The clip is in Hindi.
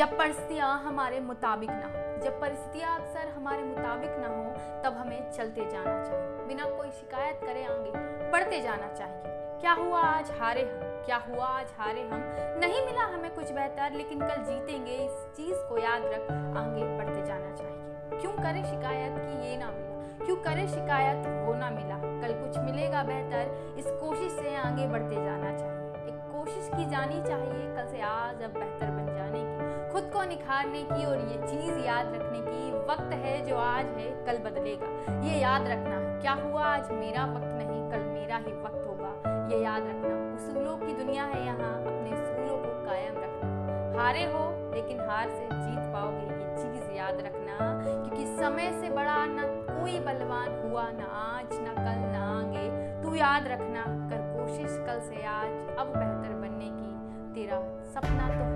जब परिस्थितियाँ हमारे मुताबिक ना हो, जब परिस्थितियाँ अक्सर हमारे मुताबिक ना हो, तब हमें चलते जाना चाहिए। बिना कोई शिकायत करे आगे बढ़ते जाना चाहिए। क्या हुआ आज हारे हम? क्या हुआ आज हारे हम? नहीं मिला हमें कुछ बेहतर, लेकिन कल जीतेंगे, इस चीज़ को याद रख आगे बढ़ते जाना चाहिए। क्यों करे शिकायत कि ये ना मिला? क्यों करे शिकायत वो ना मिला? कल कुछ मिलेगा बेहतर, इस कोशिश से आगे बढ़ते जाना चाहिए। एक कोशिश की जानी चाहिए, कल से आज अब बेहतर बन। को निखारने की और ये चीज़ याद रखने की वक्त है जो आज है, कल बदलेगा। ये याद रखना, क्या हुआ आज? मेरा वक्त नहीं, कल मेरा ही वक्त होगा। ये याद रखना उसूलों की दुनिया है यहाँ, अपने उसूलों को कायम रखना। हारे हो, लेकिन हार से जीत पाओगे, ये चीज़ याद रखना। क्योंकि समय से बड़ा ना कोई बलवान हुआ, ना आज, ना कल, ना आगे। तू याद रखना, कर कोशिश कल से आज, अब बेहतर बनने की। तेरा सपना तो